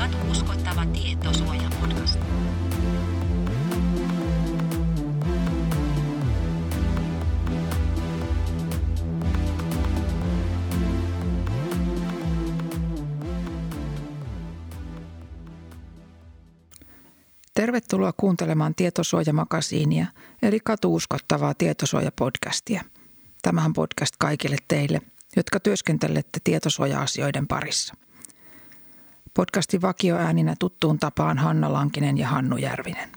Katu uskottava tietosuoja podcast. Tervetuloa kuuntelemaan Tietosuojamakasiinia, eli katuuskottavaa tietosuojapodcastia. Tämähän podcast kaikille teille, jotka työskentelette tietosuoja-asioiden parissa. Podcastin vakioääninä tuttuun tapaan Hanna Lankinen ja Hannu Järvinen.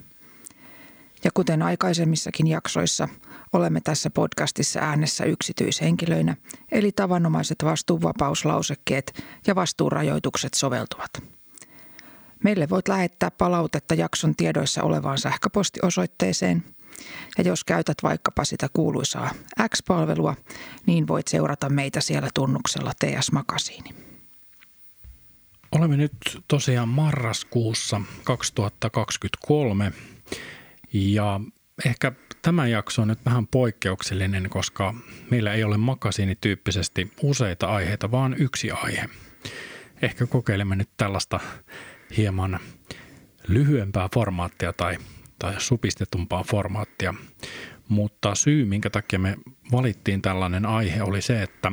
Ja kuten aikaisemmissakin jaksoissa, olemme tässä podcastissa äänessä yksityishenkilöinä, eli tavanomaiset vastuuvapauslausekkeet ja vastuurajoitukset soveltuvat – Meille voit lähettää palautetta jakson tiedoissa olevaan sähköpostiosoitteeseen. Ja jos käytät vaikkapa sitä kuuluisaa X-palvelua, niin voit seurata meitä siellä tunnuksella TS Makasiini. Olemme nyt tosiaan marraskuussa 2023 ja ehkä tämä jakso on nyt vähän poikkeuksellinen, koska meillä ei ole makasiinityyppisesti useita aiheita, vaan yksi aihe. Ehkä kokeilemme nyt tällaista hieman lyhyempää formaattia tai, tai supistetumpaa formaattia. Mutta syy, minkä takia me valittiin tällainen aihe, oli se, että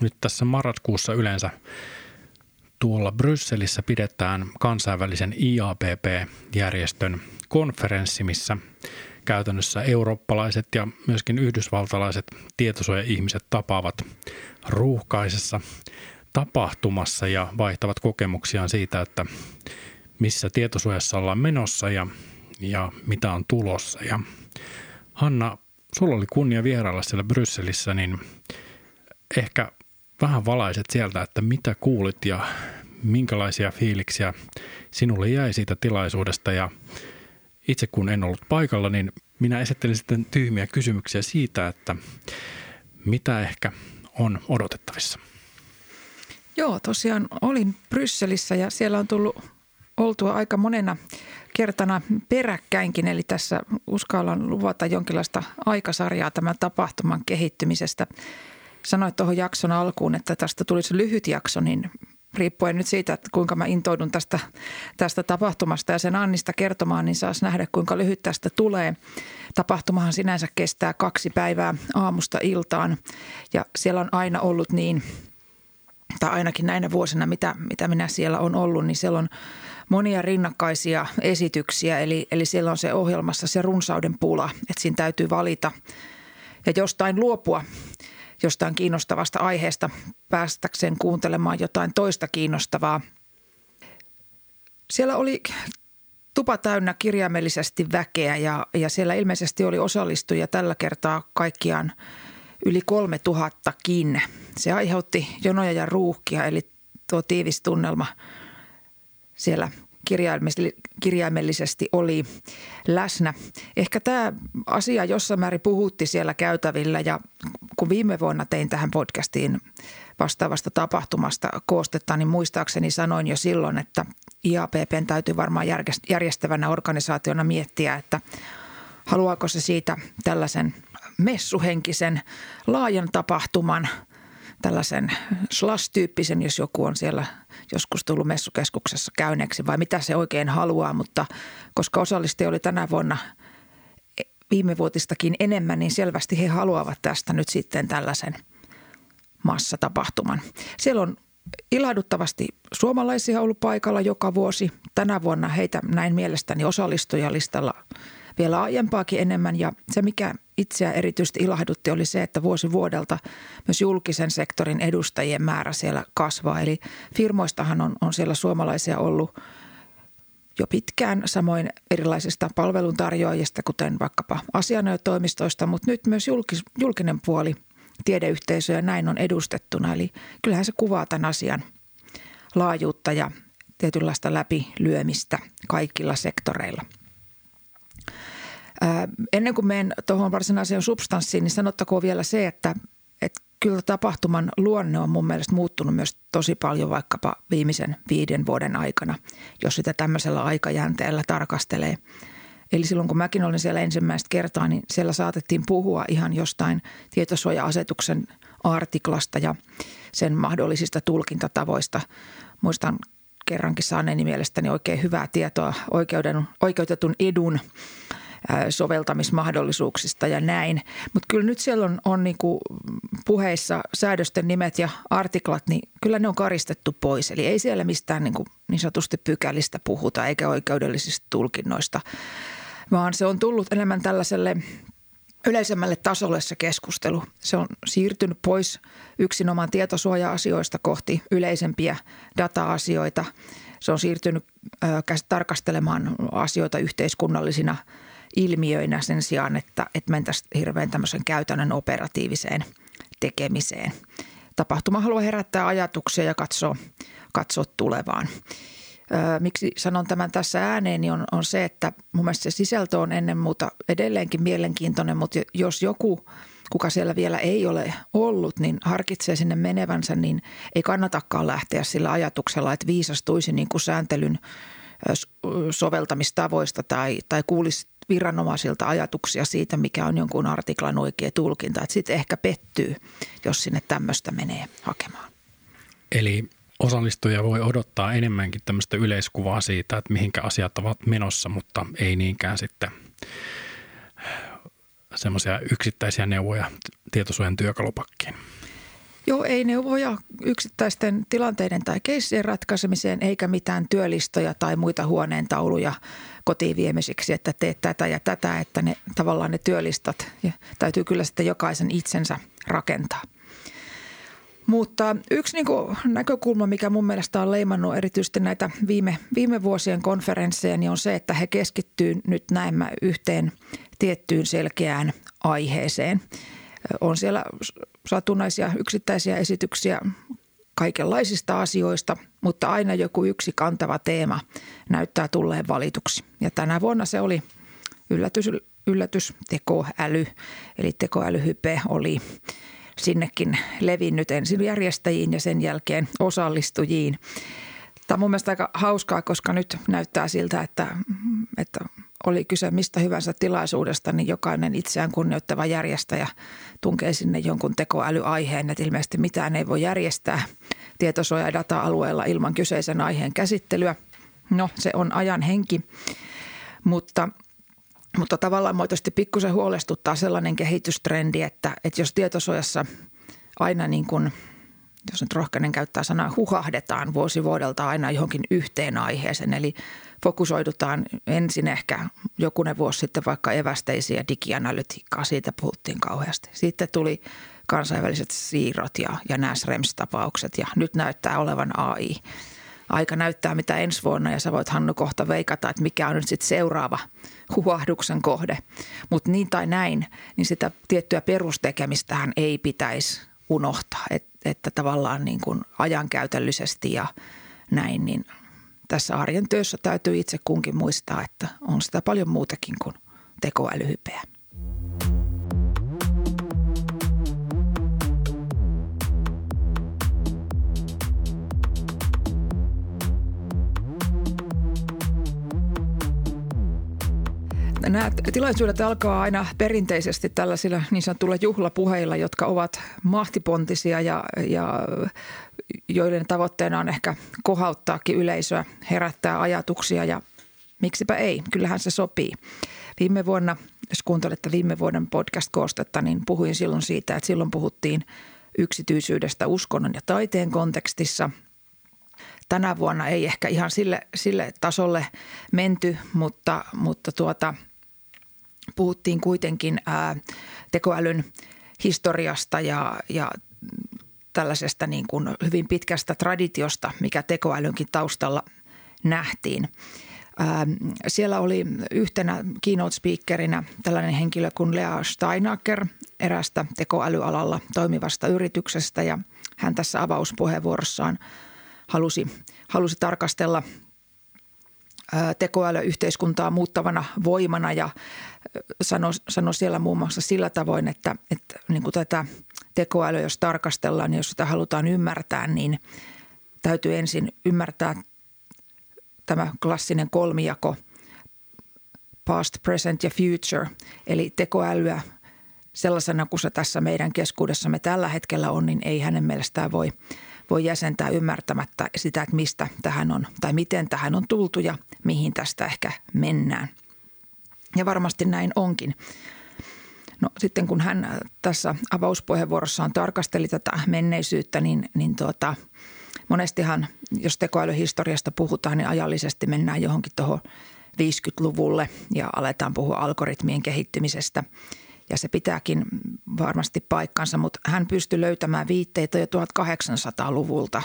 nyt tässä marraskuussa yleensä tuolla Brysselissä pidetään kansainvälisen IAPP-järjestön konferenssi, missä käytännössä eurooppalaiset ja myöskin yhdysvaltalaiset tietosuoja-ihmiset tapaavat ruuhkaisessa tapahtumassa ja vaihtavat kokemuksiaan siitä, että missä tietosuojassa ollaan menossa ja, ja mitä on tulossa. Ja Hanna, sulla oli kunnia vierailla siellä Brysselissä, niin ehkä vähän valaiset sieltä, että mitä kuulit ja minkälaisia fiiliksiä sinulle jäi siitä tilaisuudesta ja itse kun en ollut paikalla, niin minä esittelin sitten tyhmiä kysymyksiä siitä, että mitä ehkä on odotettavissa. Joo, tosiaan olin Brysselissä ja siellä on tullut oltua aika monena kertana peräkkäinkin, eli tässä uskallan luvata jonkinlaista aikasarjaa tämän tapahtuman kehittymisestä. Sanoit tuohon jakson alkuun, että tästä tulisi lyhyt jakso, niin riippuen nyt siitä, että kuinka mä intoudun tästä, tästä tapahtumasta ja sen Annista kertomaan, niin saas nähdä, kuinka lyhyt tästä tulee. Tapahtumahan sinänsä kestää kaksi päivää aamusta iltaan ja siellä on aina ollut niin – tai ainakin näinä vuosina, mitä, mitä minä siellä on ollut, niin siellä on monia rinnakkaisia esityksiä. Eli, eli siellä on se ohjelmassa se runsauden pula, että siinä täytyy valita ja jostain luopua jostain kiinnostavasta aiheesta päästäkseen kuuntelemaan jotain toista kiinnostavaa. Siellä oli tupa täynnä kirjaimellisesti väkeä ja, ja siellä ilmeisesti oli osallistujia tällä kertaa kaikkiaan yli kolme tuhattakin. Se aiheutti jonoja ja ruuhkia, eli tuo tiivis tunnelma siellä kirjaimellisesti oli läsnä. Ehkä tämä asia jossain määrin puhutti siellä käytävillä ja kun viime vuonna tein tähän podcastiin vastaavasta tapahtumasta koostetta, niin muistaakseni sanoin jo silloin, että IAPPn täytyy varmaan järjestävänä organisaationa miettiä, että haluaako se siitä tällaisen – messuhenkisen laajan tapahtuman, tällaisen slash-tyyppisen, jos joku on siellä joskus tullut messukeskuksessa käyneeksi vai mitä se oikein haluaa, mutta koska osallistuja oli tänä vuonna viime vuotistakin enemmän, niin selvästi he haluavat tästä nyt sitten tällaisen massatapahtuman. Siellä on ilahduttavasti suomalaisia ollut paikalla joka vuosi. Tänä vuonna heitä näin mielestäni osallistujalistalla vielä aiempaakin enemmän ja se mikä itseä erityisesti ilahdutti oli se, että vuosi vuodelta myös julkisen sektorin edustajien määrä siellä kasvaa. Eli firmoistahan on, on siellä suomalaisia ollut jo pitkään, samoin erilaisista palveluntarjoajista, kuten vaikkapa asianajotoimistoista, mutta nyt myös julkis, julkinen puoli, tiedeyhteisö ja näin on edustettuna. Eli kyllähän se kuvaa tämän asian laajuutta ja tietynlaista läpilyömistä kaikilla sektoreilla – ennen kuin menen tuohon varsinaiseen substanssiin, niin sanottakoon vielä se, että, että kyllä tapahtuman luonne on mun mielestä muuttunut myös tosi paljon vaikkapa viimeisen viiden vuoden aikana, jos sitä tämmöisellä aikajänteellä tarkastelee. Eli silloin kun mäkin olin siellä ensimmäistä kertaa, niin siellä saatettiin puhua ihan jostain tietosuoja-asetuksen artiklasta ja sen mahdollisista tulkintatavoista. Muistan kerrankin saaneeni mielestäni oikein hyvää tietoa oikeuden, oikeutetun edun soveltamismahdollisuuksista ja näin. Mutta kyllä nyt siellä on, on niinku puheissa säädösten nimet ja artiklat, niin kyllä ne on karistettu pois. Eli ei siellä mistään niinku niin sanotusti pykälistä puhuta eikä oikeudellisista tulkinnoista, vaan se on tullut enemmän tällaiselle yleisemmälle tasolle se keskustelu. Se on siirtynyt pois yksinomaan tietosuoja-asioista kohti yleisempiä data-asioita. Se on siirtynyt ö, tarkastelemaan asioita yhteiskunnallisina ilmiöinä sen sijaan, että, että mentäisiin hirveän tämmöisen käytännön operatiiviseen tekemiseen. Tapahtuma haluaa herättää ajatuksia ja katsoa, katsoa tulevaan. miksi sanon tämän tässä ääneen, niin on, on se, että mun mielestä se sisältö on ennen muuta edelleenkin mielenkiintoinen, mutta jos joku, kuka siellä vielä ei ole ollut, niin harkitsee sinne menevänsä, niin ei kannatakaan lähteä sillä ajatuksella, että viisastuisi niin kuin sääntelyn soveltamistavoista tai, tai kuulisi viranomaisilta ajatuksia siitä, mikä on jonkun artiklan oikea tulkinta. Sitten ehkä pettyy, jos sinne tämmöistä menee hakemaan. Eli osallistuja voi odottaa enemmänkin tämmöistä yleiskuvaa siitä, että mihinkä asiat ovat menossa, mutta ei niinkään sitten semmoisia yksittäisiä neuvoja tietosuojan työkalupakkiin. Joo, ei neuvoja yksittäisten tilanteiden tai keissien ratkaisemiseen eikä mitään työlistoja tai muita huoneentauluja kotiin viemisiksi, että teet tätä ja tätä, että ne tavallaan ne työlistat ja täytyy kyllä sitten jokaisen itsensä rakentaa. Mutta yksi niin kuin näkökulma, mikä mun mielestä on leimannut erityisesti näitä viime, viime vuosien konferensseja, niin on se, että he keskittyy nyt näemmä yhteen tiettyyn selkeään aiheeseen. On siellä satunnaisia yksittäisiä esityksiä kaikenlaisista asioista, mutta aina joku yksi kantava teema näyttää tulleen valituksi. Ja tänä vuonna se oli yllätys, yllätys tekoäly, eli tekoälyhype oli sinnekin levinnyt ensin järjestäjiin ja sen jälkeen osallistujiin. Tämä on mun mielestä aika hauskaa, koska nyt näyttää siltä, että, että oli kyse mistä hyvänsä tilaisuudesta, niin jokainen itseään kunnioittava järjestäjä tunkee sinne jonkun tekoälyaiheen, että ilmeisesti mitään ei voi järjestää tietosuoja- ja data-alueella ilman kyseisen aiheen käsittelyä. No, se on ajan henki, mutta, mutta tavallaan muotoisesti pikkusen huolestuttaa sellainen kehitystrendi, että, että jos tietosuojassa aina niin kuin – jos nyt rohkainen käyttää sanaa, huhahdetaan vuosi vuodelta aina johonkin yhteen aiheeseen. Eli fokusoidutaan ensin ehkä jokunen vuosi sitten vaikka evästeisiä ja digianalytiikkaa, siitä puhuttiin kauheasti. Sitten tuli kansainväliset siirrot ja, ja nämä SREMS-tapaukset ja nyt näyttää olevan AI. Aika näyttää mitä ensi vuonna ja sä voit Hannu kohta veikata, että mikä on nyt sitten seuraava huahduksen kohde. Mutta niin tai näin, niin sitä tiettyä perustekemistähän ei pitäisi unohtaa, että, että tavallaan niin kuin ajankäytöllisesti ja näin, niin tässä arjen työssä täytyy itse kunkin muistaa, että on sitä paljon muutakin kuin tekoälyhypeä. Nämä tilaisuudet alkaa aina perinteisesti tällaisilla niin sanotulla juhlapuheilla, jotka ovat mahtipontisia ja, ja joiden tavoitteena on ehkä kohauttaakin yleisöä, herättää ajatuksia ja miksipä ei, kyllähän se sopii. Viime vuonna, jos kuuntelette viime vuoden podcast-koostetta, niin puhuin silloin siitä, että silloin puhuttiin yksityisyydestä uskonnon ja taiteen kontekstissa. Tänä vuonna ei ehkä ihan sille, sille tasolle menty, mutta, mutta tuota – puhuttiin kuitenkin ää, tekoälyn historiasta ja, ja tällaisesta niin kuin hyvin pitkästä traditiosta, mikä tekoälynkin taustalla nähtiin. siellä oli yhtenä keynote speakerinä tällainen henkilö kuin Lea Steinacker erästä tekoälyalalla toimivasta yrityksestä ja hän tässä avauspuheenvuorossaan halusi, halusi tarkastella tekoälyyhteiskuntaa muuttavana voimana ja sanoi sano siellä muun muassa sillä tavoin, että, että niin kuin tätä tekoälyä, jos tarkastellaan, niin jos sitä halutaan ymmärtää, niin täytyy ensin ymmärtää tämä klassinen kolmijako past, present ja future, eli tekoälyä sellaisena kuin se tässä meidän keskuudessamme tällä hetkellä on, niin ei hänen mielestään voi, voi jäsentää ymmärtämättä sitä, että mistä tähän on tai miten tähän on tultu ja mihin tästä ehkä mennään. Ja varmasti näin onkin. No sitten kun hän tässä avauspuheenvuorossaan tarkasteli tätä menneisyyttä, niin, niin tuota, monestihan, jos tekoälyhistoriasta puhutaan, niin ajallisesti mennään johonkin tuohon 50-luvulle ja aletaan puhua algoritmien kehittymisestä. Ja se pitääkin varmasti paikkansa, mutta hän pystyi löytämään viitteitä jo 1800-luvulta.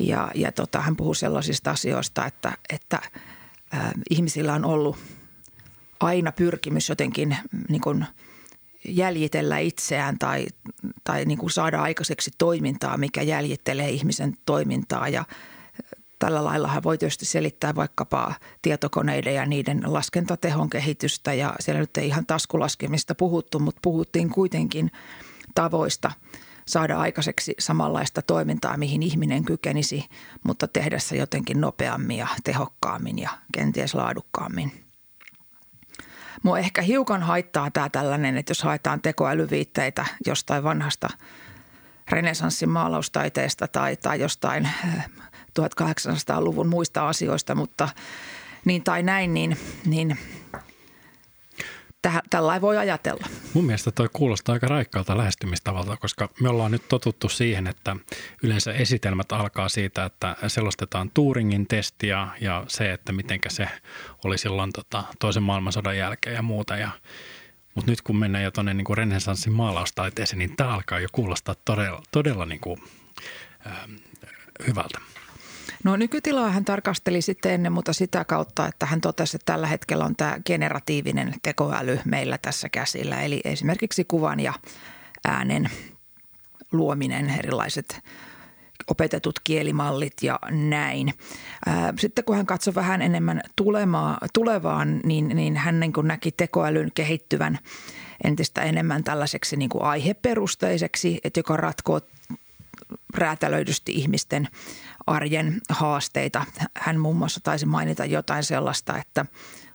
Ja, ja tota, hän puhuu sellaisista asioista, että, että äh, ihmisillä on ollut aina pyrkimys jotenkin niin kuin jäljitellä itseään tai, tai niin kuin saada aikaiseksi toimintaa, mikä jäljittelee ihmisen toimintaa. Ja tällä lailla hän voi tietysti selittää vaikkapa tietokoneiden ja niiden laskentatehon kehitystä. Ja siellä nyt ei ihan taskulaskemista puhuttu, mutta puhuttiin kuitenkin tavoista saada aikaiseksi samanlaista toimintaa, mihin ihminen kykenisi, mutta tehdä se jotenkin nopeammin ja tehokkaammin ja kenties laadukkaammin – Mua ehkä hiukan haittaa tämä tällainen, että jos haetaan tekoälyviitteitä jostain vanhasta renesanssin maalaustaiteesta tai, tai jostain 1800-luvun eh, muista asioista, mutta niin tai näin, niin, niin tällä voi ajatella. Mun mielestä toi kuulostaa aika raikkaalta lähestymistavalta, koska me ollaan nyt totuttu siihen, että yleensä esitelmät alkaa siitä, että selostetaan Turingin testiä ja se, että miten se oli silloin tota, toisen maailmansodan jälkeen ja muuta. Ja, mutta nyt kun mennään jo tuonne niin renesanssin maalaustaiteeseen, niin tämä alkaa jo kuulostaa todella, todella niin kuin, äh, hyvältä. No nykytilaa hän tarkasteli sitten ennen muuta sitä kautta, että hän totesi, että tällä hetkellä on tämä generatiivinen tekoäly meillä tässä käsillä. Eli esimerkiksi kuvan ja äänen luominen, erilaiset opetetut kielimallit ja näin. Sitten kun hän katsoi vähän enemmän tulemaa, tulevaan, niin, niin hän niin kuin näki tekoälyn kehittyvän entistä enemmän tällaiseksi niin kuin aiheperusteiseksi, että joka ratkoo räätälöidysti ihmisten arjen haasteita. Hän muun muassa taisi mainita jotain sellaista, että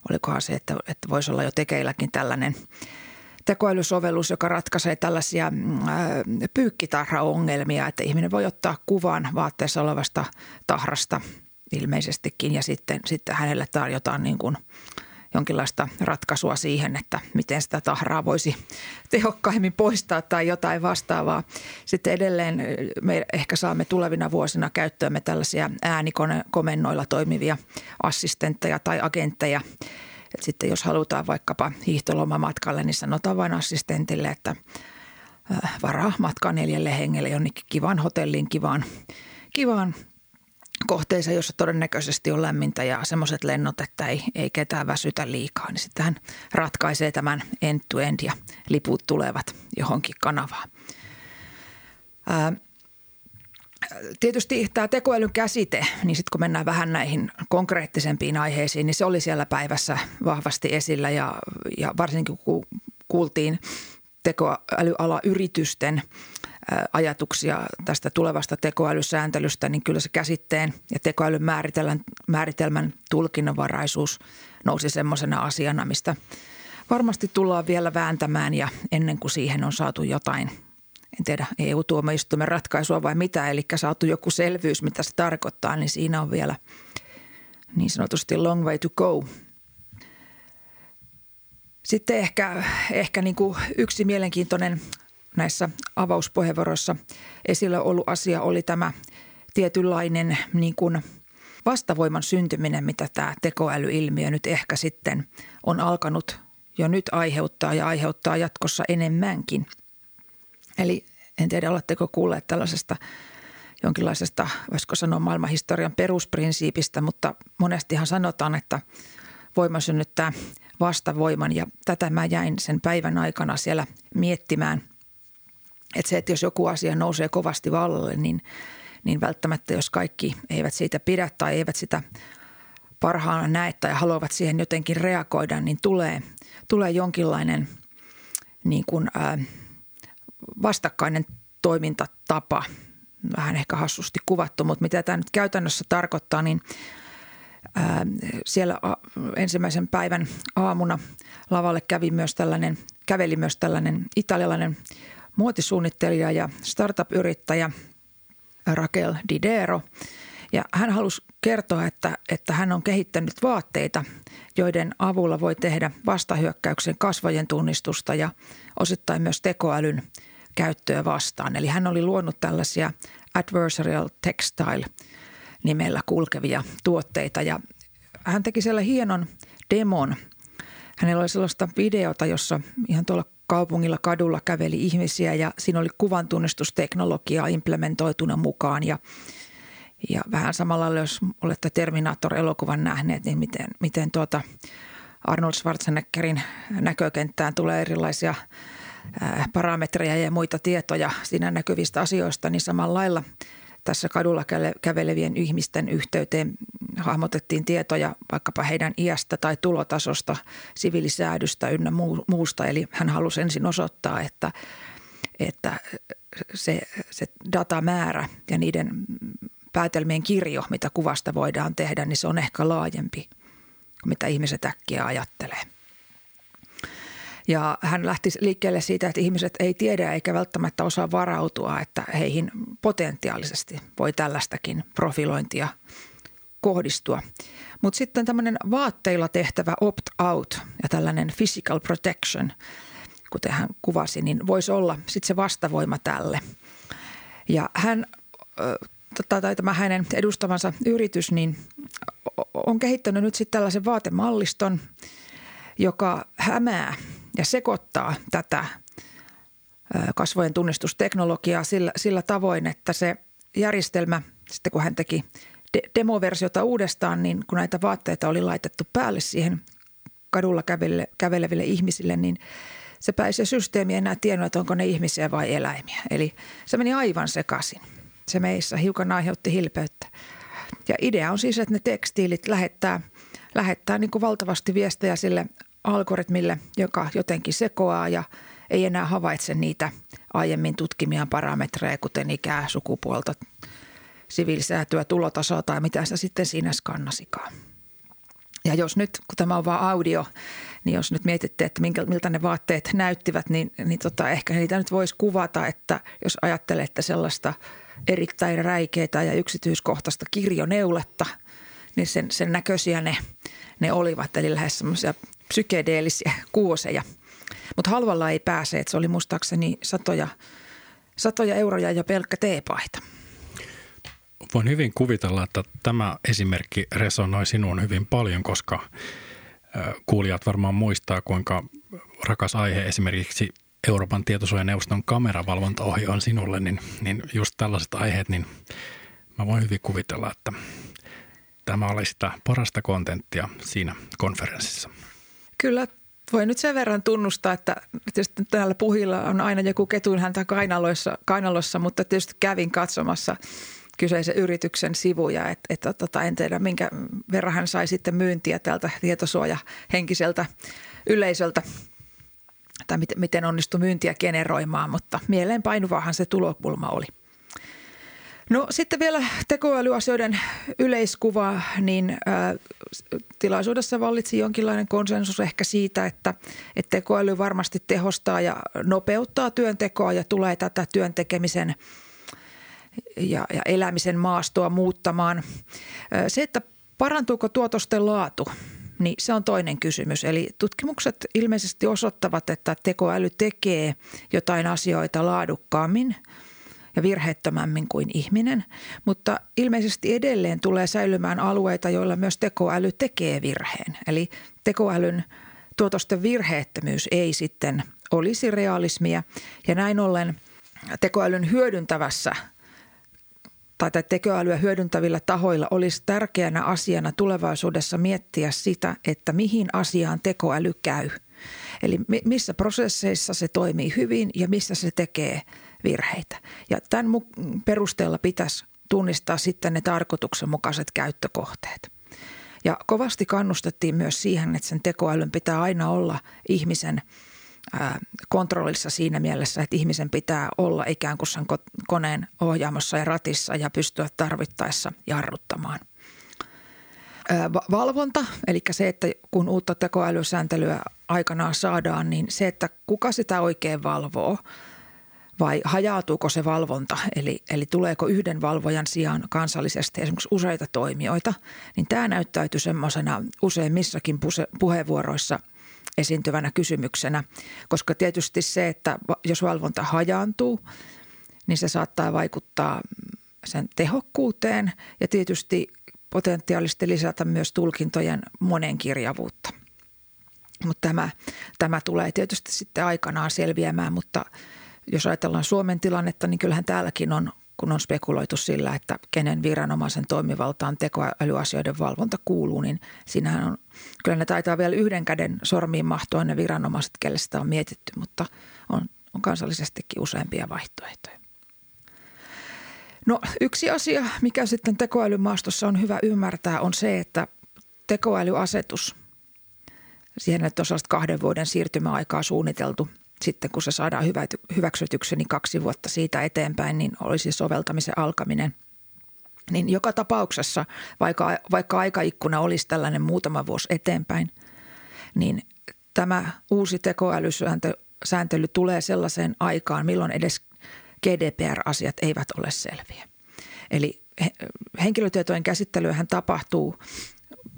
olikohan se, että, että voisi olla jo tekeilläkin tällainen tekoälysovellus, joka ratkaisee tällaisia mm, pyykkitarhaongelmia, että ihminen voi ottaa kuvan vaatteessa olevasta tahrasta ilmeisestikin ja sitten, sitten hänelle tarjotaan niin kuin – jonkinlaista ratkaisua siihen, että miten sitä tahraa voisi tehokkaimmin poistaa tai jotain vastaavaa. Sitten edelleen me ehkä saamme tulevina vuosina käyttöömme tällaisia äänikomennoilla toimivia assistentteja tai agentteja. Et sitten jos halutaan vaikkapa hiihtolomamatkalle, niin sanotaan vain assistentille, että varaa matkaa neljälle hengelle jonnekin kivan hotelliin, kivaan, kivaan kohteeseen, jossa todennäköisesti on lämmintä ja semmoiset lennot, että ei, ei ketään väsytä liikaa, niin sitten hän ratkaisee tämän end-to-end ja liput tulevat johonkin kanavaan. Ää, tietysti tämä tekoälyn käsite, niin sitten kun mennään vähän näihin konkreettisempiin aiheisiin, niin se oli siellä päivässä vahvasti esillä ja, ja varsinkin kun kuultiin tekoälyala yritysten ajatuksia tästä tulevasta tekoälysääntelystä, niin kyllä se käsitteen ja tekoälyn määritelmän, määritelmän tulkinnanvaraisuus nousi semmoisena asiana, mistä varmasti tullaan vielä vääntämään ja ennen kuin siihen on saatu jotain, en tiedä EU-tuomioistuimen ratkaisua vai mitä, eli saatu joku selvyys, mitä se tarkoittaa, niin siinä on vielä niin sanotusti long way to go. Sitten ehkä, ehkä niin kuin yksi mielenkiintoinen näissä avauspuheenvuoroissa esillä ollut asia oli tämä tietynlainen niin kuin vastavoiman syntyminen, mitä tämä tekoälyilmiö nyt ehkä sitten on alkanut jo nyt aiheuttaa ja aiheuttaa jatkossa enemmänkin. Eli en tiedä, oletteko kuulleet tällaisesta jonkinlaisesta, voisiko sanoa maailmanhistorian perusprinsiipistä, mutta monestihan sanotaan, että voima synnyttää vastavoiman ja tätä mä jäin sen päivän aikana siellä miettimään – että se, että jos joku asia nousee kovasti vallalle, niin, niin välttämättä jos kaikki eivät siitä pidä tai eivät sitä parhaana näe tai haluavat siihen jotenkin reagoida, niin tulee, tulee jonkinlainen niin kuin, ää, vastakkainen toimintatapa. Vähän ehkä hassusti kuvattu, mutta mitä tämä nyt käytännössä tarkoittaa, niin ää, siellä ensimmäisen päivän aamuna lavalle kävi myös tällainen, käveli myös tällainen italialainen muotisuunnittelija ja startup-yrittäjä Raquel Didero. Ja hän halusi kertoa, että, että hän on kehittänyt vaatteita, joiden avulla voi tehdä vastahyökkäyksen kasvojen tunnistusta ja osittain myös tekoälyn käyttöä vastaan. Eli hän oli luonut tällaisia adversarial textile nimellä kulkevia tuotteita ja hän teki siellä hienon demon. Hänellä oli sellaista videota, jossa ihan tuolla kaupungilla kadulla käveli ihmisiä ja siinä oli kuvantunnistusteknologiaa implementoituna mukaan ja ja vähän samalla jos olette Terminator-elokuvan nähneet, niin miten, miten tuota Arnold Schwarzeneggerin näkökenttään tulee erilaisia parametreja ja muita tietoja siinä näkyvistä asioista, niin samalla lailla tässä kadulla kävelevien ihmisten yhteyteen hahmotettiin tietoja vaikkapa heidän iästä tai tulotasosta, siviilisäädystä ynnä muusta. Eli hän halusi ensin osoittaa, että, että se, se datamäärä ja niiden päätelmien kirjo, mitä kuvasta voidaan tehdä, niin se on ehkä laajempi kuin mitä ihmiset äkkiä ajattelee. Ja hän lähti liikkeelle siitä, että ihmiset ei tiedä eikä välttämättä osaa varautua, että heihin potentiaalisesti voi tällaistakin profilointia kohdistua. Mutta sitten tämmöinen vaatteilla tehtävä opt-out ja tällainen physical protection, kuten hän kuvasi, niin voisi olla sitten se vastavoima tälle. Ja hän tai tämä hänen edustavansa yritys, niin on kehittänyt nyt sitten tällaisen vaatemalliston, joka hämää ja sekoittaa tätä kasvojen tunnistusteknologiaa sillä, sillä tavoin, että se järjestelmä, sitten kun hän teki de- demoversiota uudestaan, niin kun näitä vaatteita oli laitettu päälle siihen kadulla kävele, käveleville ihmisille, niin se pääsi systeemi enää tiennyt, että onko ne ihmisiä vai eläimiä. Eli se meni aivan sekaisin se meissä hiukan aiheutti hilpeyttä. Ja idea on siis, että ne tekstiilit lähettää, lähettää niin kuin valtavasti viestejä sille algoritmille, joka jotenkin sekoaa ja ei enää havaitse niitä aiemmin tutkimiaan parametreja, kuten ikää, sukupuolta, siviilisäätyä, tulotasoa tai mitä se sitten siinä skannasikaan. Ja jos nyt, kun tämä on vain audio, niin jos nyt mietitte, että minkä, miltä ne vaatteet näyttivät, niin, niin tota, ehkä niitä nyt voisi kuvata, että jos ajattelette sellaista – erittäin räikeitä ja yksityiskohtaista kirjoneuletta, niin sen, sen näköisiä ne, ne olivat, eli lähes semmoisia psykedeellisiä kuoseja. Mutta halvalla ei pääse, että se oli muistaakseni satoja, satoja euroja ja pelkkä teepaita. Voin hyvin kuvitella, että tämä esimerkki resonoi sinuun hyvin paljon, koska kuulijat varmaan muistaa, kuinka rakas aihe esimerkiksi Euroopan tietosuojaneuvoston kameravalvontaohje on sinulle, niin, niin just tällaiset aiheet, niin mä voin hyvin kuvitella, että tämä oli sitä parasta kontenttia siinä konferenssissa. Kyllä, voi nyt sen verran tunnustaa, että tietysti täällä puhilla on aina joku ketun häntä kainalossa, kainalossa mutta tietysti kävin katsomassa kyseisen yrityksen sivuja, että, että tota, en tiedä minkä verran hän sai sitten myyntiä tältä tietosuojahenkiseltä yleisöltä tai miten, miten onnistui myyntiä generoimaan, mutta mieleen painuvahan se tulokulma oli. No sitten vielä tekoälyasioiden yleiskuva, niin ää, tilaisuudessa vallitsi jonkinlainen konsensus ehkä siitä, että, että tekoäly varmasti tehostaa ja nopeuttaa työntekoa ja tulee tätä työntekemisen ja, ja elämisen maastoa muuttamaan. Se, että parantuuko tuotosten laatu, niin se on toinen kysymys. Eli tutkimukset ilmeisesti osoittavat, että tekoäly tekee jotain asioita laadukkaammin ja virheettömämmin kuin ihminen, mutta ilmeisesti edelleen tulee säilymään alueita, joilla myös tekoäly tekee virheen. Eli tekoälyn tuotosten virheettömyys ei sitten olisi realismia ja näin ollen tekoälyn hyödyntävässä – tai tekoälyä hyödyntävillä tahoilla olisi tärkeänä asiana tulevaisuudessa miettiä sitä, että mihin asiaan tekoäly käy. Eli missä prosesseissa se toimii hyvin ja missä se tekee virheitä. Ja tämän perusteella pitäisi tunnistaa sitten ne tarkoituksenmukaiset käyttökohteet. Ja kovasti kannustettiin myös siihen, että sen tekoälyn pitää aina olla ihmisen – kontrollissa siinä mielessä, että ihmisen pitää olla ikään kuin sen koneen ohjaamossa ja ratissa ja pystyä tarvittaessa jarruttamaan. Valvonta, eli se, että kun uutta tekoälysääntelyä aikanaan saadaan, niin se, että kuka sitä oikein valvoo, vai hajautuuko se valvonta, eli, eli tuleeko yhden valvojan sijaan kansallisesti esimerkiksi useita toimijoita, niin tämä näyttäytyy semmoisena useimmissakin puheenvuoroissa esiintyvänä kysymyksenä, koska tietysti se, että jos valvonta hajaantuu, niin se saattaa vaikuttaa sen tehokkuuteen ja tietysti potentiaalisesti lisätä myös tulkintojen monenkirjavuutta. Mutta tämä, tämä tulee tietysti sitten aikanaan selviämään, mutta jos ajatellaan Suomen tilannetta, niin kyllähän täälläkin on, kun on spekuloitu sillä, että kenen viranomaisen toimivaltaan tekoälyasioiden valvonta kuuluu, niin siinähän on, kyllä ne taitaa vielä yhden käden sormiin mahtua ne viranomaiset, kelle sitä on mietitty, mutta on, on kansallisestikin useampia vaihtoehtoja. No yksi asia, mikä sitten tekoälymaastossa on hyvä ymmärtää, on se, että tekoälyasetus, siihen että on kahden vuoden siirtymäaikaa suunniteltu sitten, kun se saadaan hyväksytyksi, niin kaksi vuotta siitä eteenpäin, niin olisi soveltamisen alkaminen. Niin joka tapauksessa, vaikka, vaikka aikaikkuna olisi tällainen muutama vuosi eteenpäin, niin tämä uusi tekoälysääntely tulee sellaiseen aikaan, milloin edes GDPR-asiat eivät ole selviä. Eli henkilötietojen käsittelyhän tapahtuu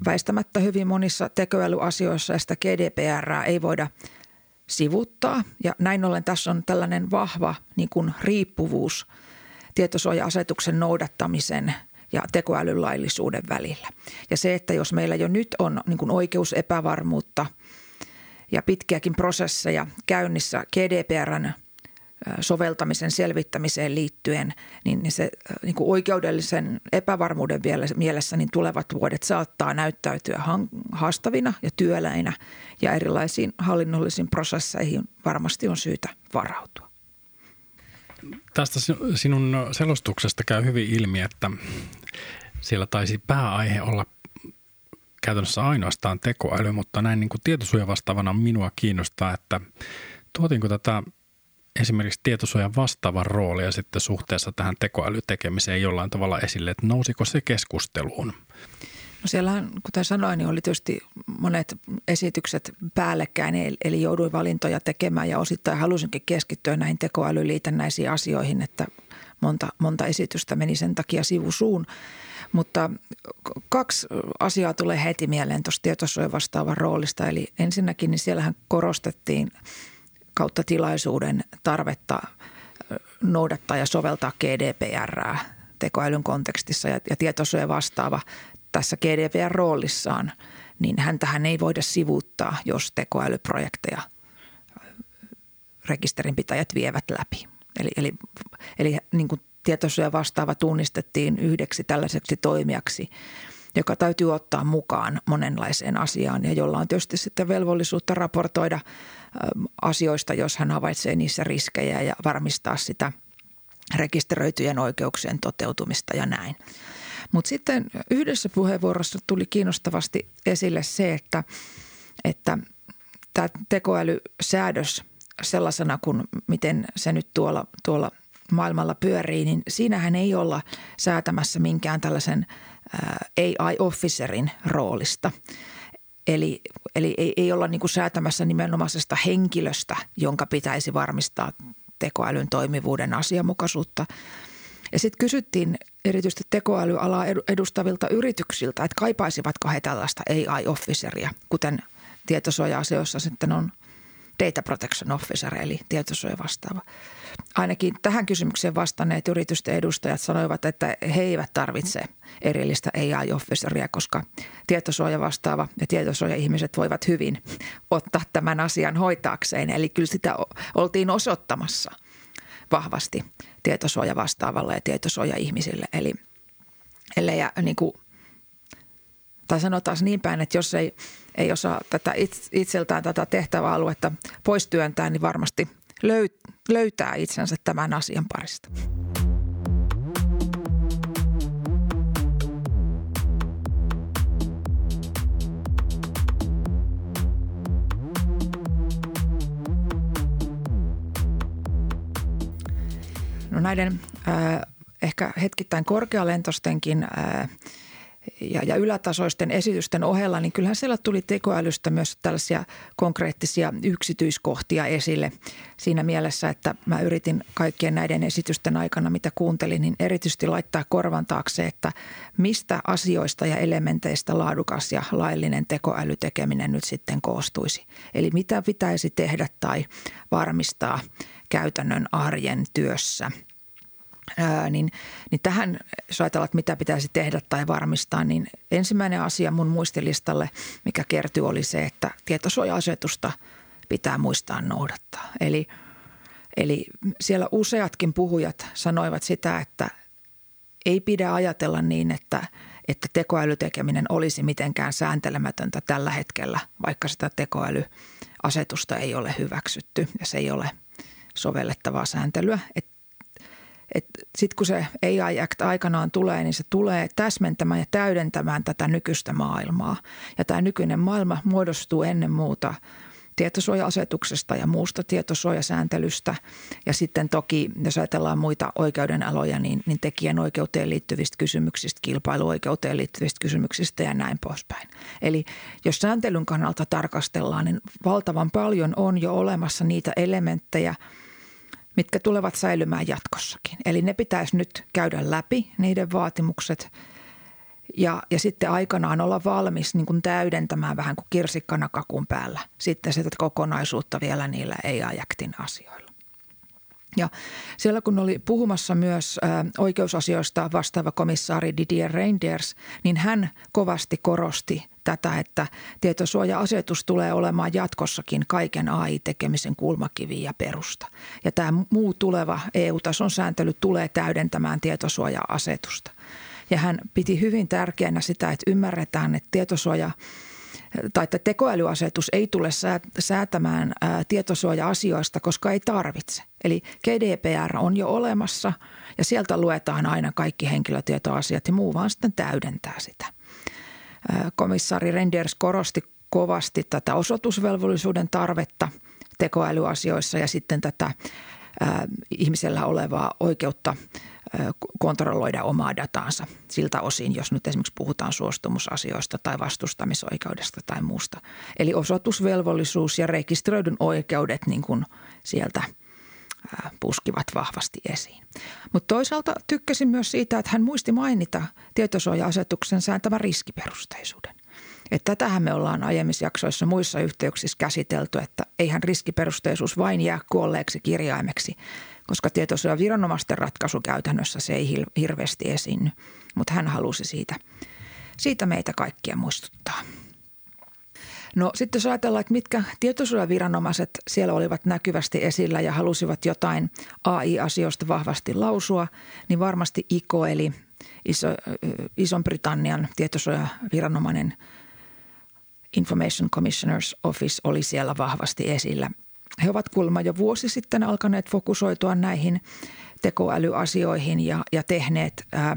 väistämättä hyvin monissa tekoälyasioissa ja sitä GDPR ei voida sivuttaa. Ja näin ollen tässä on tällainen vahva niin kuin riippuvuus tietosuoja-asetuksen noudattamisen ja tekoälyn laillisuuden välillä. Ja se, että jos meillä jo nyt on niin kuin oikeusepävarmuutta ja pitkiäkin prosesseja käynnissä GDPRn soveltamisen selvittämiseen liittyen, niin se niin kuin oikeudellisen epävarmuuden mielessä niin tulevat vuodet saattaa näyttäytyä haastavina ja työläinä ja erilaisiin hallinnollisiin prosesseihin varmasti on syytä varautua. Tästä sinun selostuksesta käy hyvin ilmi, että siellä taisi pääaihe olla käytännössä ainoastaan tekoäly, mutta näin niin kuin tietosuojavastaavana minua kiinnostaa, että tuotiinko tätä esimerkiksi tietosuojan vastaavan roolia sitten suhteessa tähän tekoälytekemiseen jollain tavalla esille, että nousiko se keskusteluun? No siellähän, kuten sanoin, niin oli tietysti monet esitykset päällekkäin, eli jouduin valintoja tekemään ja osittain halusinkin keskittyä näihin tekoälyliitännäisiin asioihin, että monta, monta esitystä meni sen takia sivusuun. Mutta kaksi asiaa tulee heti mieleen tuosta tietosuojan vastaavan roolista. Eli ensinnäkin niin siellähän korostettiin – kautta tilaisuuden tarvetta noudattaa ja soveltaa GDPR tekoälyn kontekstissa ja, ja tietosuoja vastaava tässä GDPR-roolissaan, niin häntähän ei voida sivuuttaa, jos tekoälyprojekteja rekisterinpitäjät vievät läpi. Eli, eli, eli niin kuin tietosuoja vastaava tunnistettiin yhdeksi tällaiseksi toimijaksi, joka täytyy ottaa mukaan monenlaiseen asiaan ja jolla on tietysti sitten velvollisuutta raportoida asioista, jos hän havaitsee niissä riskejä ja varmistaa sitä rekisteröityjen oikeuksien toteutumista ja näin. Mutta sitten yhdessä puheenvuorossa tuli kiinnostavasti esille se, että, että tekoälysäädös sellaisena kuin miten se nyt tuolla, tuolla maailmalla pyörii, niin siinähän ei olla säätämässä minkään tällaisen AI-officerin roolista. Eli, eli ei, ei olla niin kuin säätämässä nimenomaisesta henkilöstä, jonka pitäisi varmistaa tekoälyn toimivuuden asianmukaisuutta. Ja sitten kysyttiin erityisesti tekoälyalaa edustavilta yrityksiltä, että kaipaisivatko he tällaista AI-officeria, kuten tietosuoja-asioissa sitten on data protection officer, eli tietosuoja vastaava ainakin tähän kysymykseen vastanneet yritysten edustajat sanoivat, että he eivät tarvitse erillistä AI-officeria, koska tietosuoja vastaava ja tietosuoja-ihmiset voivat hyvin ottaa tämän asian hoitaakseen. Eli kyllä sitä oltiin osoittamassa vahvasti tietosuoja vastaavalle ja tietosuoja-ihmisille. Eli ellei niin kuin, tai sanotaan niin päin, että jos ei, ei osaa tätä itseltään tätä tehtäväaluetta pois työntää, niin varmasti – löytää itsensä tämän asian parista. No näiden äh, ehkä hetkittäin korkealentoistenkin äh, ja, ja ylätasoisten esitysten ohella, niin kyllähän siellä tuli tekoälystä myös tällaisia konkreettisia yksityiskohtia esille siinä mielessä, että mä yritin kaikkien näiden esitysten aikana, mitä kuuntelin, niin erityisesti laittaa korvan taakse, että mistä asioista ja elementeistä laadukas ja laillinen tekoälytekeminen nyt sitten koostuisi. Eli mitä pitäisi tehdä tai varmistaa käytännön arjen työssä – Ää, niin, niin tähän, jos ajatellaan, että mitä pitäisi tehdä tai varmistaa, niin ensimmäinen asia mun muistilistalle, mikä kertyi, oli se, että tietosuoja-asetusta pitää muistaa noudattaa. Eli, eli siellä useatkin puhujat sanoivat sitä, että ei pidä ajatella niin, että, että tekoälytekeminen olisi mitenkään sääntelemätöntä tällä hetkellä, vaikka sitä tekoälyasetusta ei ole hyväksytty ja se ei ole sovellettavaa sääntelyä. Et sitten kun se AI Act aikanaan tulee, niin se tulee täsmentämään ja täydentämään tätä nykyistä maailmaa. Ja tämä nykyinen maailma muodostuu ennen muuta tietosuoja-asetuksesta ja muusta tietosuojasääntelystä. Ja sitten toki, jos ajatellaan muita oikeudenaloja, niin, niin tekijän oikeuteen liittyvistä kysymyksistä, kilpailuoikeuteen liittyvistä kysymyksistä ja näin poispäin. Eli jos sääntelyn kannalta tarkastellaan, niin valtavan paljon on jo olemassa niitä elementtejä – mitkä tulevat säilymään jatkossakin. Eli ne pitäisi nyt käydä läpi, niiden vaatimukset, ja, ja sitten aikanaan olla valmis niin kuin täydentämään vähän kuin kirsikkana kakun päällä sitten sitä kokonaisuutta vielä niillä ei-ajaktin asioilla. Ja siellä kun oli puhumassa myös oikeusasioista vastaava komissaari Didier Reinders, niin hän kovasti korosti tätä, että tietosuoja-asetus tulee olemaan jatkossakin kaiken AI-tekemisen kulmakivi ja perusta. Ja tämä muu tuleva EU-tason sääntely tulee täydentämään tietosuoja-asetusta. Ja hän piti hyvin tärkeänä sitä, että ymmärretään, että tietosuoja tai että tekoälyasetus ei tule säätämään tietosuoja-asioista, koska ei tarvitse. Eli GDPR on jo olemassa ja sieltä luetaan aina kaikki henkilötietoasiat ja muu vaan sitten täydentää sitä. Komissaari Renders korosti kovasti tätä osoitusvelvollisuuden tarvetta tekoälyasioissa ja sitten tätä ihmisellä olevaa oikeutta kontrolloida omaa dataansa siltä osin, jos nyt esimerkiksi puhutaan suostumusasioista tai vastustamisoikeudesta tai muusta. Eli osoitusvelvollisuus ja rekisteröidyn oikeudet niin kuin sieltä puskivat vahvasti esiin. Mutta toisaalta tykkäsin myös siitä, että hän muisti mainita tietosuoja-asetuksen sääntävän riskiperusteisuuden. Että tätähän me ollaan aiemmissa jaksoissa muissa yhteyksissä käsitelty, että eihän riskiperusteisuus vain jää kuolleeksi kirjaimeksi, koska tietosuojan viranomaisten ratkaisu käytännössä se ei hirveästi esiinny, mutta hän halusi siitä, siitä meitä kaikkia muistuttaa. No sitten jos ajatellaan, että mitkä tietosuojaviranomaiset siellä olivat näkyvästi esillä ja halusivat jotain AI-asioista vahvasti lausua, niin varmasti ICO eli Iso, Ison-Britannian tietosuojaviranomainen Information Commissioners Office oli siellä vahvasti esillä – he ovat kuulemma jo vuosi sitten alkaneet fokusoitua näihin tekoälyasioihin ja, ja tehneet ää,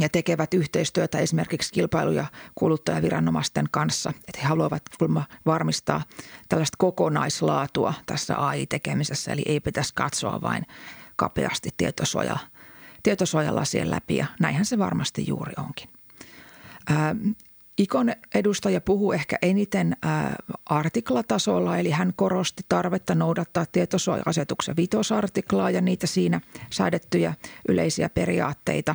ja tekevät yhteistyötä esimerkiksi kilpailu- ja kuluttajaviranomaisten kanssa. Että he haluavat kuulemma varmistaa tällaista kokonaislaatua tässä AI-tekemisessä, eli ei pitäisi katsoa vain kapeasti tietosuoja, tietosuojalasien läpi ja näinhän se varmasti juuri onkin. Ikon edustaja puhuu ehkä eniten ää, artiklatasolla, eli hän korosti tarvetta noudattaa tietosuoja-asetuksen vitosartiklaa ja niitä siinä säädettyjä yleisiä periaatteita.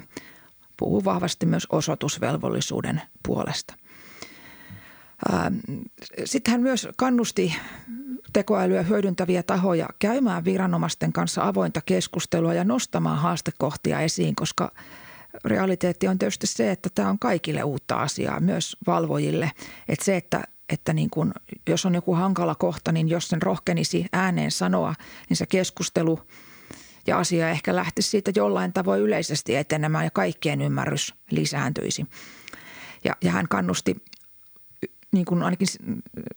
Puhuu vahvasti myös osoitusvelvollisuuden puolesta. Sitten hän myös kannusti tekoälyä hyödyntäviä tahoja käymään viranomaisten kanssa avointa keskustelua ja nostamaan haastekohtia esiin, koska – realiteetti on tietysti se, että tämä on kaikille uutta asiaa, myös valvojille. Että se, että, että niin kun, jos on joku hankala kohta, niin jos sen rohkenisi ääneen sanoa, niin se keskustelu ja asia ehkä lähtisi siitä jollain tavoin yleisesti etenemään ja kaikkien ymmärrys lisääntyisi. Ja, ja hän kannusti niin kuin ainakin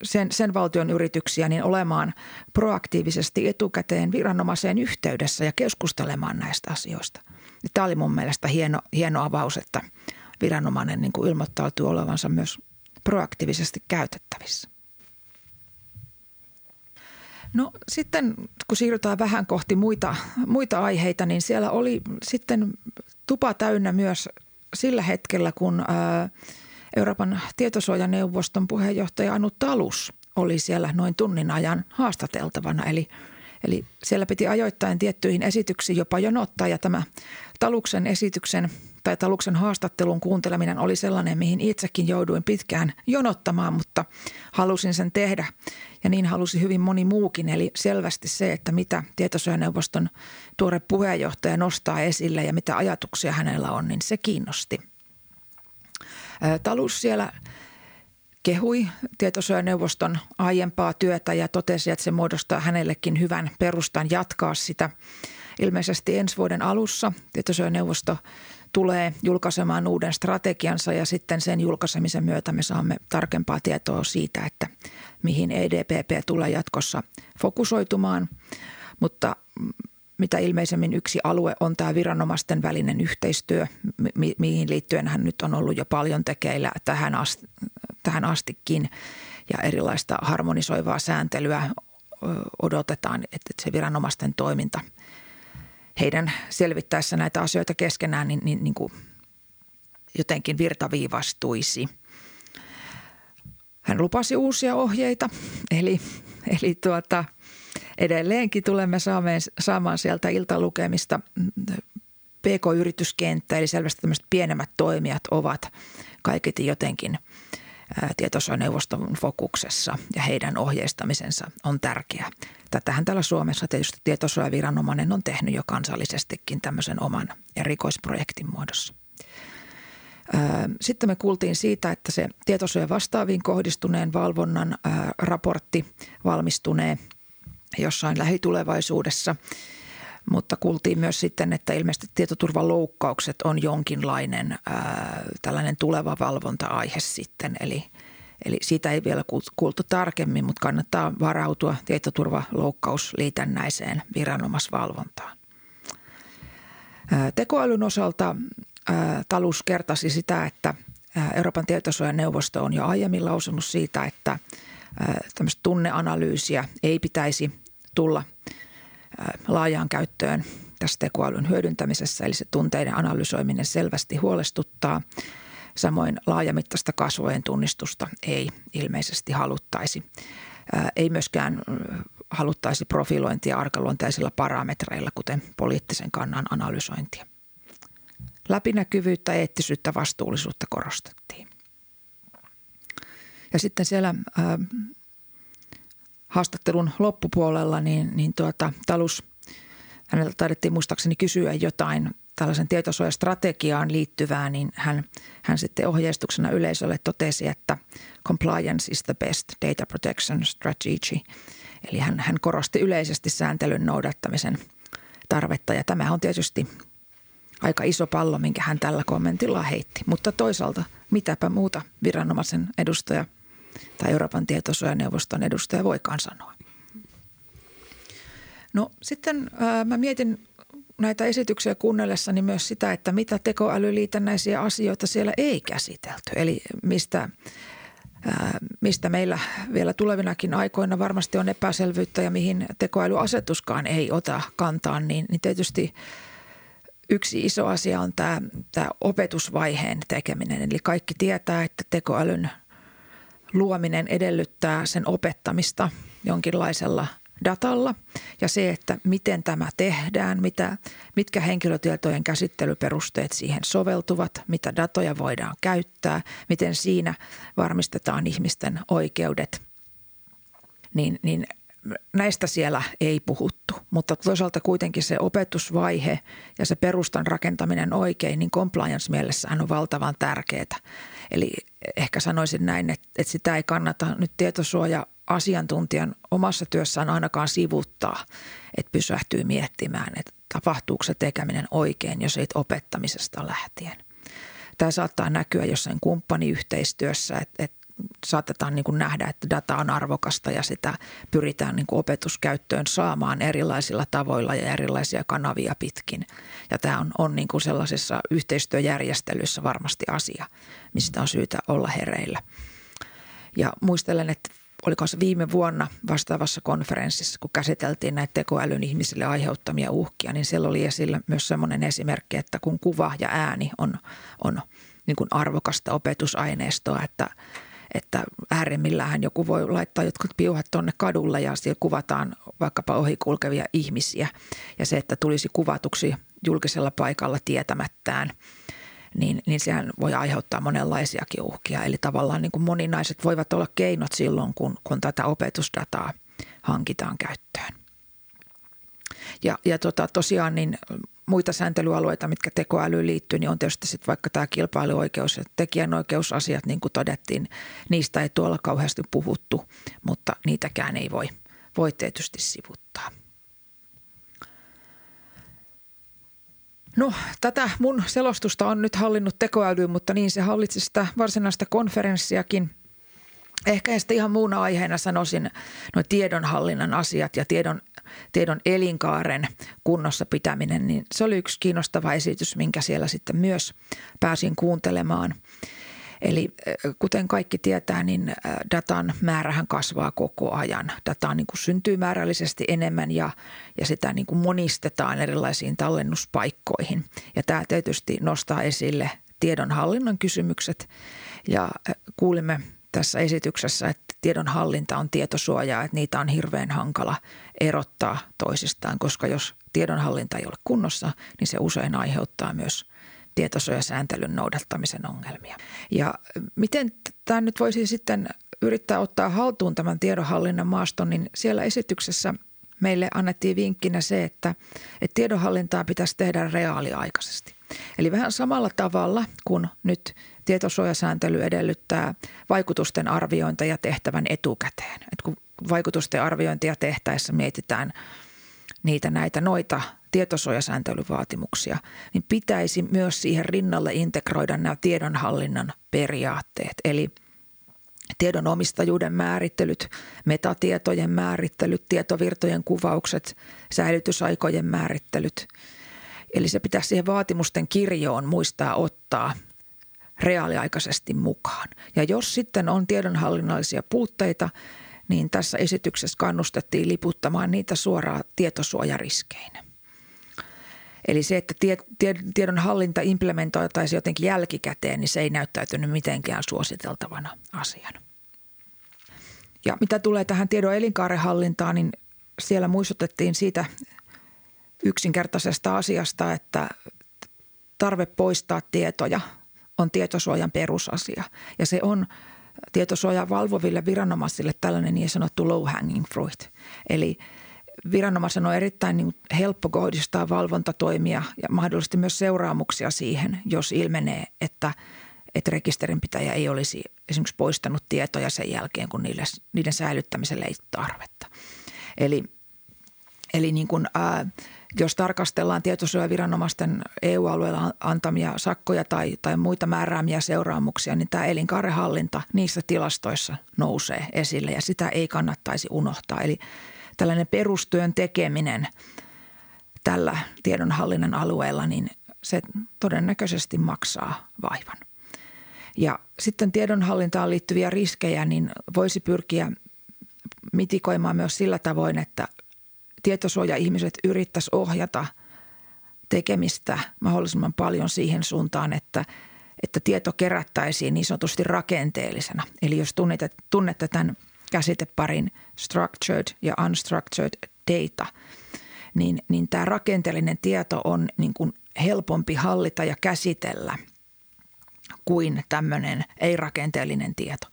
sen, sen valtion yrityksiä niin olemaan proaktiivisesti etukäteen viranomaiseen yhteydessä ja keskustelemaan näistä asioista – tämä oli mun mielestä hieno, hieno avaus, että viranomainen niin kuin ilmoittautuu olevansa myös proaktiivisesti käytettävissä. No sitten kun siirrytään vähän kohti muita, muita aiheita, niin siellä oli sitten tupa täynnä myös sillä hetkellä, kun Euroopan tietosuojaneuvoston puheenjohtaja Anu Talus oli siellä noin tunnin ajan haastateltavana. Eli, eli siellä piti ajoittain tiettyihin esityksiin jopa jonottaa ja tämä Taluksen esityksen tai Taluksen haastattelun kuunteleminen oli sellainen, mihin itsekin jouduin pitkään jonottamaan, mutta halusin sen tehdä ja niin halusi hyvin moni muukin. Eli selvästi se, että mitä tietosuojaneuvoston tuore puheenjohtaja nostaa esille ja mitä ajatuksia hänellä on, niin se kiinnosti. Talus siellä kehui tietosuojaneuvoston aiempaa työtä ja totesi, että se muodostaa hänellekin hyvän perustan jatkaa sitä. Ilmeisesti ensi vuoden alussa tietosuojaneuvosto tulee julkaisemaan uuden strategiansa ja sitten sen julkaisemisen myötä me saamme tarkempaa tietoa siitä, että mihin EDPP tulee jatkossa fokusoitumaan. Mutta mitä ilmeisemmin yksi alue on tämä viranomaisten välinen yhteistyö, mi- mihin liittyen hän nyt on ollut jo paljon tekeillä tähän, asti, tähän astikin ja erilaista harmonisoivaa sääntelyä odotetaan, että se viranomaisten toiminta heidän selvittäessä näitä asioita keskenään niin, niin, niin kuin jotenkin virtaviivastuisi. Hän lupasi uusia ohjeita, eli, eli tuota, edelleenkin tulemme saamaan, saamaan sieltä iltalukemista PK-yrityskenttä, eli selvästi tämmöiset pienemmät toimijat ovat kaiketi jotenkin tietosuojaneuvoston fokuksessa ja heidän ohjeistamisensa on tärkeää. Tätähän täällä Suomessa tietysti tietosuojaviranomainen on tehnyt jo kansallisestikin tämmöisen oman erikoisprojektin muodossa. Sitten me kuultiin siitä, että se tietosuojan vastaaviin kohdistuneen valvonnan raportti valmistunee jossain lähitulevaisuudessa. Mutta kuultiin myös sitten, että ilmeisesti tietoturvaloukkaukset on jonkinlainen tällainen tuleva valvonta-aihe sitten. Eli, eli siitä ei vielä kuultu tarkemmin, mutta kannattaa varautua tietoturvaloukkausliitännäiseen viranomaisvalvontaan. Tekoälyn osalta ää, Talus kertasi sitä, että Euroopan tietosuojaneuvosto on jo aiemmin lausunut siitä, että tämmöistä tunneanalyysiä ei pitäisi tulla laajaan käyttöön tässä tekoälyn hyödyntämisessä, eli se tunteiden analysoiminen selvästi huolestuttaa. Samoin laajamittaista kasvojen tunnistusta ei ilmeisesti haluttaisi. Ei myöskään haluttaisi profilointia arkaluonteisilla parametreilla, kuten poliittisen kannan analysointia. Läpinäkyvyyttä, eettisyyttä, vastuullisuutta korostettiin. Ja sitten siellä haastattelun loppupuolella, niin, niin tuota, Talus, häneltä taidettiin muistaakseni kysyä jotain tällaisen tietosuojastrategiaan liittyvää, niin hän, hän sitten ohjeistuksena yleisölle totesi, että compliance is the best data protection strategy. Eli hän, hän korosti yleisesti sääntelyn noudattamisen tarvetta ja tämä on tietysti aika iso pallo, minkä hän tällä kommentilla heitti. Mutta toisaalta mitäpä muuta viranomaisen edustaja tai Euroopan tietosuojaneuvoston edustaja voikaan sanoa. No sitten ää, mä mietin näitä esityksiä kuunnellessani myös sitä, että mitä tekoälyliitännäisiä asioita siellä ei käsitelty. Eli mistä, mistä meillä vielä tulevinakin aikoina varmasti on epäselvyyttä ja mihin tekoälyasetuskaan ei ota kantaan, niin, niin tietysti yksi iso asia on tämä, tämä opetusvaiheen tekeminen. Eli kaikki tietää, että tekoälyn – luominen edellyttää sen opettamista jonkinlaisella datalla ja se, että miten tämä tehdään, mitä, mitkä henkilötietojen käsittelyperusteet siihen soveltuvat, mitä datoja voidaan käyttää, miten siinä varmistetaan ihmisten oikeudet, niin, niin näistä siellä ei puhuttu, mutta toisaalta kuitenkin se opetusvaihe ja se perustan rakentaminen oikein, niin compliance mielessähän on valtavan tärkeää. Eli ehkä sanoisin näin, että, että sitä ei kannata nyt tietosuoja asiantuntijan omassa työssään ainakaan sivuttaa, että pysähtyy miettimään, että tapahtuuko se tekeminen oikein jo siitä opettamisesta lähtien. Tämä saattaa näkyä jossain kumppaniyhteistyössä, että, että saatetaan niin kuin nähdä, että data on arvokasta ja sitä pyritään niin kuin opetuskäyttöön saamaan erilaisilla tavoilla ja erilaisia kanavia pitkin. Ja tämä on, on niin kuin sellaisessa yhteistyöjärjestelyissä varmasti asia, mistä on syytä olla hereillä. Ja muistelen, että oliko se viime vuonna vastaavassa konferenssissa, kun käsiteltiin näitä tekoälyn ihmisille aiheuttamia uhkia, niin siellä oli esillä myös sellainen esimerkki, että kun kuva ja ääni on, on niin kuin arvokasta opetusaineistoa, että, että äärimmillähän joku voi laittaa jotkut piuhat tuonne kadulle ja siellä kuvataan vaikkapa ohikulkevia ihmisiä. Ja se, että tulisi kuvatuksi julkisella paikalla tietämättään – niin, niin sehän voi aiheuttaa monenlaisiakin uhkia. Eli tavallaan niin kuin moninaiset voivat olla keinot silloin, kun, kun tätä opetusdataa hankitaan käyttöön. Ja, ja tota, tosiaan niin muita sääntelyalueita, mitkä tekoälyyn liittyy, niin on tietysti sitten vaikka tämä kilpailuoikeus ja tekijänoikeusasiat, niin kuin todettiin, niistä ei tuolla kauheasti puhuttu, mutta niitäkään ei voi, voi tietysti sivuttaa. No tätä mun selostusta on nyt hallinnut tekoäly, mutta niin se hallitsi sitä varsinaista konferenssiakin. Ehkä sitten ihan muuna aiheena sanoisin no tiedonhallinnan asiat ja tiedon, tiedon elinkaaren kunnossa pitäminen, niin se oli yksi kiinnostava esitys, minkä siellä sitten myös pääsin kuuntelemaan – Eli kuten kaikki tietää, niin datan määrähän kasvaa koko ajan. Dataa niin kuin syntyy määrällisesti enemmän ja, ja sitä niin kuin monistetaan erilaisiin tallennuspaikkoihin. Ja tämä tietysti nostaa esille tiedonhallinnan kysymykset ja kuulimme tässä esityksessä, että tiedonhallinta on tietosuojaa, että niitä on hirveän hankala erottaa toisistaan, koska jos tiedonhallinta ei ole kunnossa, niin se usein aiheuttaa myös – tietosuojasääntelyn noudattamisen ongelmia. Ja miten tämä nyt voisi sitten yrittää ottaa haltuun tämän tiedonhallinnan maaston, niin siellä esityksessä meille annettiin vinkkinä se, että, että tiedonhallintaa pitäisi tehdä reaaliaikaisesti. Eli vähän samalla tavalla kuin nyt tietosuojasääntely edellyttää vaikutusten arviointia tehtävän etukäteen. Et kun vaikutusten arviointia tehtäessä mietitään niitä näitä noita tietosuojasääntelyvaatimuksia, niin pitäisi myös siihen rinnalle integroida nämä tiedonhallinnan periaatteet. Eli tiedon omistajuuden määrittelyt, metatietojen määrittelyt, tietovirtojen kuvaukset, säilytysaikojen määrittelyt. Eli se pitäisi siihen vaatimusten kirjoon muistaa ottaa reaaliaikaisesti mukaan. Ja jos sitten on tiedonhallinnallisia puutteita, niin tässä esityksessä kannustettiin liputtamaan niitä suoraan tietosuojariskeinä. Eli se, että tie, tie, tiedon hallinta implementoitaisiin jotenkin jälkikäteen, niin se ei näyttäytynyt mitenkään suositeltavana asiana. Ja mitä tulee tähän tiedon elinkaaren hallintaan, niin siellä muistutettiin siitä yksinkertaisesta asiasta, että tarve poistaa tietoja on tietosuojan perusasia. Ja se on tietosuojan valvoville viranomaisille tällainen niin sanottu low hanging fruit. Eli viranomaisen on erittäin niin helppo kohdistaa valvontatoimia ja mahdollisesti myös seuraamuksia siihen, jos ilmenee, että, että rekisterinpitäjä ei olisi esimerkiksi poistanut tietoja sen jälkeen, kun niille, niiden säilyttämiselle ei tarvetta. Eli, eli niin kuin, ää, jos tarkastellaan tietosuojaviranomaisten EU-alueella antamia sakkoja tai, tai muita määräämiä seuraamuksia, niin tämä elinkaarehallinta niissä tilastoissa nousee esille ja sitä ei kannattaisi unohtaa. Eli tällainen perustyön tekeminen tällä tiedonhallinnan alueella, niin se todennäköisesti maksaa vaivan. Ja sitten tiedonhallintaan liittyviä riskejä, niin voisi pyrkiä mitikoimaan myös sillä tavoin, että tietosuoja-ihmiset yrittäisi ohjata tekemistä mahdollisimman paljon siihen suuntaan, että, että tieto kerättäisiin niin sanotusti rakenteellisena. Eli jos tunnette, tunnette tämän käsiteparin structured ja unstructured data, niin, niin tämä rakenteellinen tieto on niin kuin helpompi hallita ja käsitellä kuin tämmöinen ei-rakenteellinen tieto.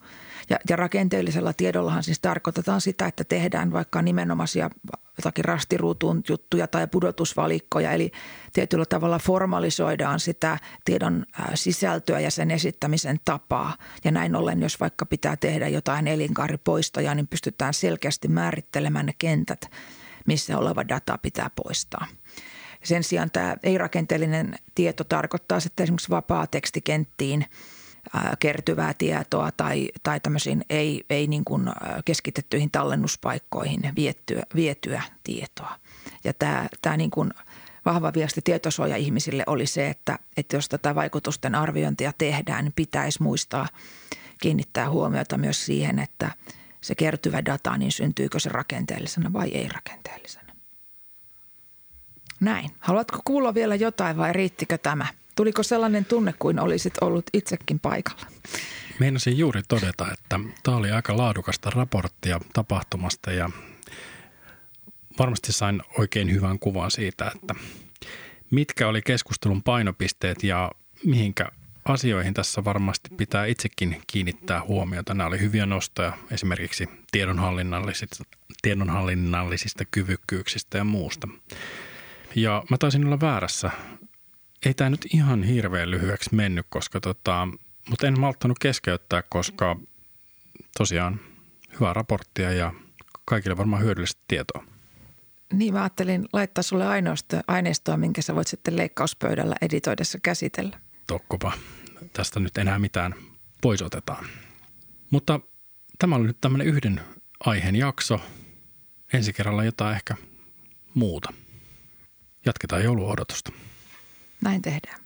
Ja, ja rakenteellisella tiedollahan siis tarkoitetaan sitä, että tehdään vaikka nimenomaisia jotakin rastiruutuun juttuja tai pudotusvalikkoja, eli tietyllä tavalla formalisoidaan sitä tiedon sisältöä ja sen esittämisen tapaa. Ja näin ollen, jos vaikka pitää tehdä jotain elinkaaripoistoja, niin pystytään selkeästi määrittelemään ne kentät, missä oleva data pitää poistaa. Sen sijaan tämä ei-rakenteellinen tieto tarkoittaa sitten esimerkiksi vapaa tekstikenttiin – kertyvää tietoa tai, tai tämmöisiin ei, ei niin kuin keskitettyihin tallennuspaikkoihin vietyä, vietyä tietoa. Ja tämä, tämä niin kuin vahva viesti tietosuoja-ihmisille oli se, että, että jos tätä vaikutusten arviointia tehdään, niin pitäisi muistaa kiinnittää huomiota myös siihen, että, se kertyvä data, niin syntyykö se rakenteellisena vai ei rakenteellisena. Näin. Haluatko kuulla vielä jotain vai riittikö tämä? Tuliko sellainen tunne kuin olisit ollut itsekin paikalla? Meinasin juuri todeta, että tämä oli aika laadukasta raporttia tapahtumasta ja varmasti sain oikein hyvän kuvan siitä, että mitkä oli keskustelun painopisteet ja mihinkä asioihin tässä varmasti pitää itsekin kiinnittää huomiota. Nämä oli hyviä nostoja esimerkiksi tiedonhallinnallisista, tiedonhallinnallisista kyvykkyyksistä ja muusta. Ja mä taisin olla väärässä. Ei tämä nyt ihan hirveän lyhyeksi mennyt, koska tota, mutta en malttanut keskeyttää, koska tosiaan hyvää raporttia ja kaikille varmaan hyödyllistä tietoa. Niin mä ajattelin laittaa sulle aineistoa, aineistoa minkä sä voit sitten leikkauspöydällä editoidessa käsitellä. Tokkopa. Tästä nyt enää mitään pois otetaan. Mutta tämä oli nyt tämmöinen yhden aiheen jakso. Ensi kerralla jotain ehkä muuta. Jatketaan jouluodotusta. Nei, det er det.